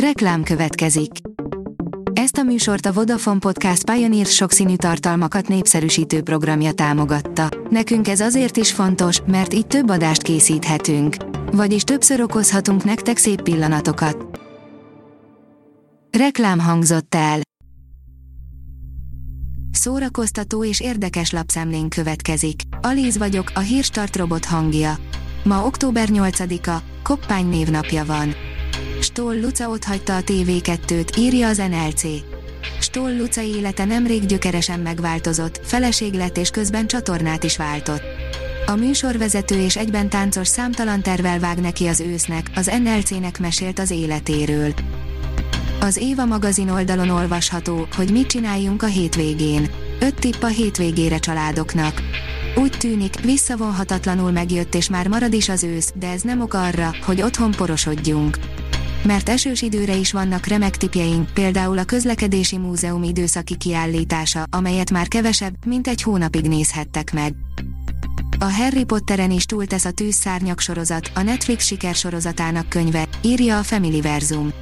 Reklám következik. Ezt a műsort a Vodafone Podcast Pioneer sokszínű tartalmakat népszerűsítő programja támogatta. Nekünk ez azért is fontos, mert így több adást készíthetünk. Vagyis többször okozhatunk nektek szép pillanatokat. Reklám hangzott el. Szórakoztató és érdekes lapszemlén következik. Alíz vagyok, a hírstart robot hangja. Ma október 8-a, Koppány névnapja van. Stoll Luca otthagyta a TV2-t, írja az NLC. Stoll Luca élete nemrég gyökeresen megváltozott, feleség lett és közben csatornát is váltott. A műsorvezető és egyben táncos számtalan tervel vág neki az ősznek, az NLC-nek mesélt az életéről. Az Éva magazin oldalon olvasható, hogy mit csináljunk a hétvégén. Öt tipp a hétvégére családoknak. Úgy tűnik, visszavonhatatlanul megjött és már marad is az ősz, de ez nem ok arra, hogy otthon porosodjunk. Mert esős időre is vannak remek tipjeink, például a közlekedési múzeum időszaki kiállítása, amelyet már kevesebb, mint egy hónapig nézhettek meg. A Harry Potteren is túltesz a tűzszárnyak sorozat, a Netflix sikersorozatának könyve, írja a Familyverzum.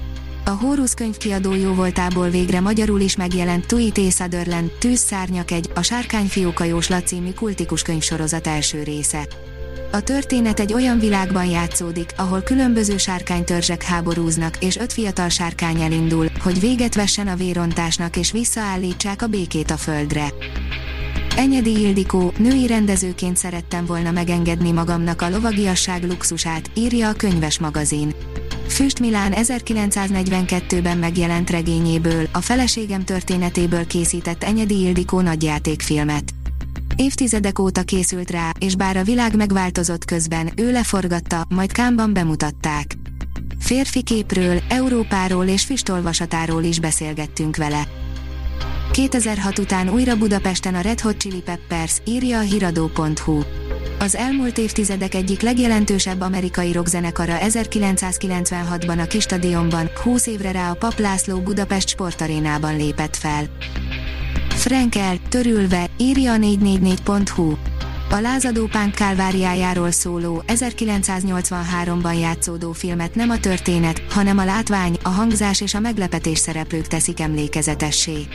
A Horus könyvkiadó jó voltából végre magyarul is megjelent Tui T. Sutherland, Tűzszárnyak egy, a Sárkányfióka jóslat című kultikus könyvsorozat első része. A történet egy olyan világban játszódik, ahol különböző sárkánytörzsek háborúznak, és öt fiatal sárkány elindul, hogy véget vessen a vérontásnak és visszaállítsák a békét a földre. Enyedi Ildikó, női rendezőként szerettem volna megengedni magamnak a lovagiasság luxusát, írja a könyves magazin. Füst Milán 1942-ben megjelent regényéből, a feleségem történetéből készített Enyedi Ildikó nagyjátékfilmet. Évtizedek óta készült rá, és bár a világ megváltozott közben, ő leforgatta, majd Kámban bemutatták. Férfi képről, Európáról és füstolvasatáról is beszélgettünk vele. 2006 után újra Budapesten a Red Hot Chili Peppers, írja a hiradó.hu. Az elmúlt évtizedek egyik legjelentősebb amerikai rockzenekara 1996-ban a Kistadionban, 20 évre rá a Pap László Budapest sportarénában lépett fel. Frankel, törülve, írja a 444.hu. A lázadó pánk kálváriájáról szóló, 1983-ban játszódó filmet nem a történet, hanem a látvány, a hangzás és a meglepetés szereplők teszik emlékezetessé.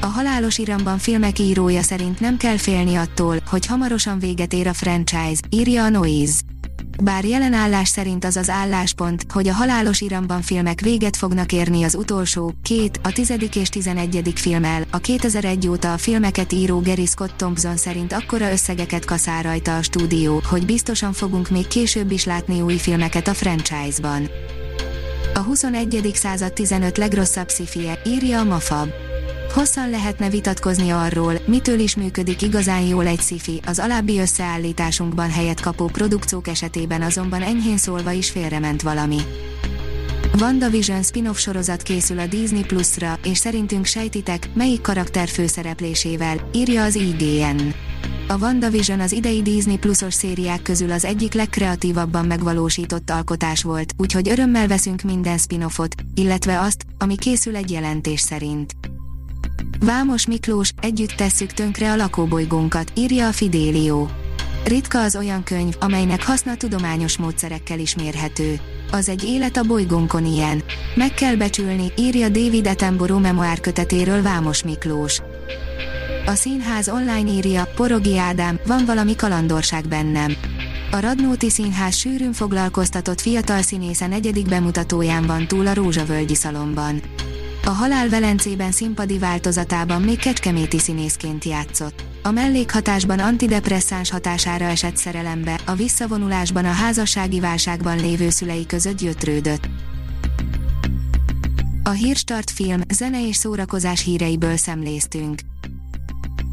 A halálos iramban filmek írója szerint nem kell félni attól, hogy hamarosan véget ér a franchise, írja a Noise. Bár jelen állás szerint az az álláspont, hogy a halálos iramban filmek véget fognak érni az utolsó, két, a tizedik és tizenegyedik filmmel, a 2001 óta a filmeket író Gary Scott Thompson szerint akkora összegeket kaszál rajta a stúdió, hogy biztosan fogunk még később is látni új filmeket a franchise-ban. A 21. század 15 legrosszabb szifie, írja a Mafab. Hosszan lehetne vitatkozni arról, mitől is működik igazán jól egy sci az alábbi összeállításunkban helyet kapó produkciók esetében azonban enyhén szólva is félrement valami. WandaVision spin-off sorozat készül a Disney Plus-ra, és szerintünk sejtitek, melyik karakter főszereplésével, írja az IGN. A WandaVision az idei Disney Plus-os szériák közül az egyik legkreatívabban megvalósított alkotás volt, úgyhogy örömmel veszünk minden spin-offot, illetve azt, ami készül egy jelentés szerint. Vámos Miklós, együtt tesszük tönkre a lakóbolygónkat, írja a Fidélió. Ritka az olyan könyv, amelynek haszna tudományos módszerekkel is mérhető. Az egy élet a bolygónkon ilyen. Meg kell becsülni, írja David Attenborough memoár kötetéről Vámos Miklós. A színház online írja, Porogi Ádám, van valami kalandorság bennem. A Radnóti Színház sűrűn foglalkoztatott fiatal színésze negyedik bemutatóján van túl a Rózsavölgyi szalomban. A Halál Velencében színpadi változatában még kecskeméti színészként játszott. A mellékhatásban antidepresszáns hatására esett szerelembe, a visszavonulásban a házassági válságban lévő szülei között gyötrődött. A Hírstart film, zene és szórakozás híreiből szemléztünk.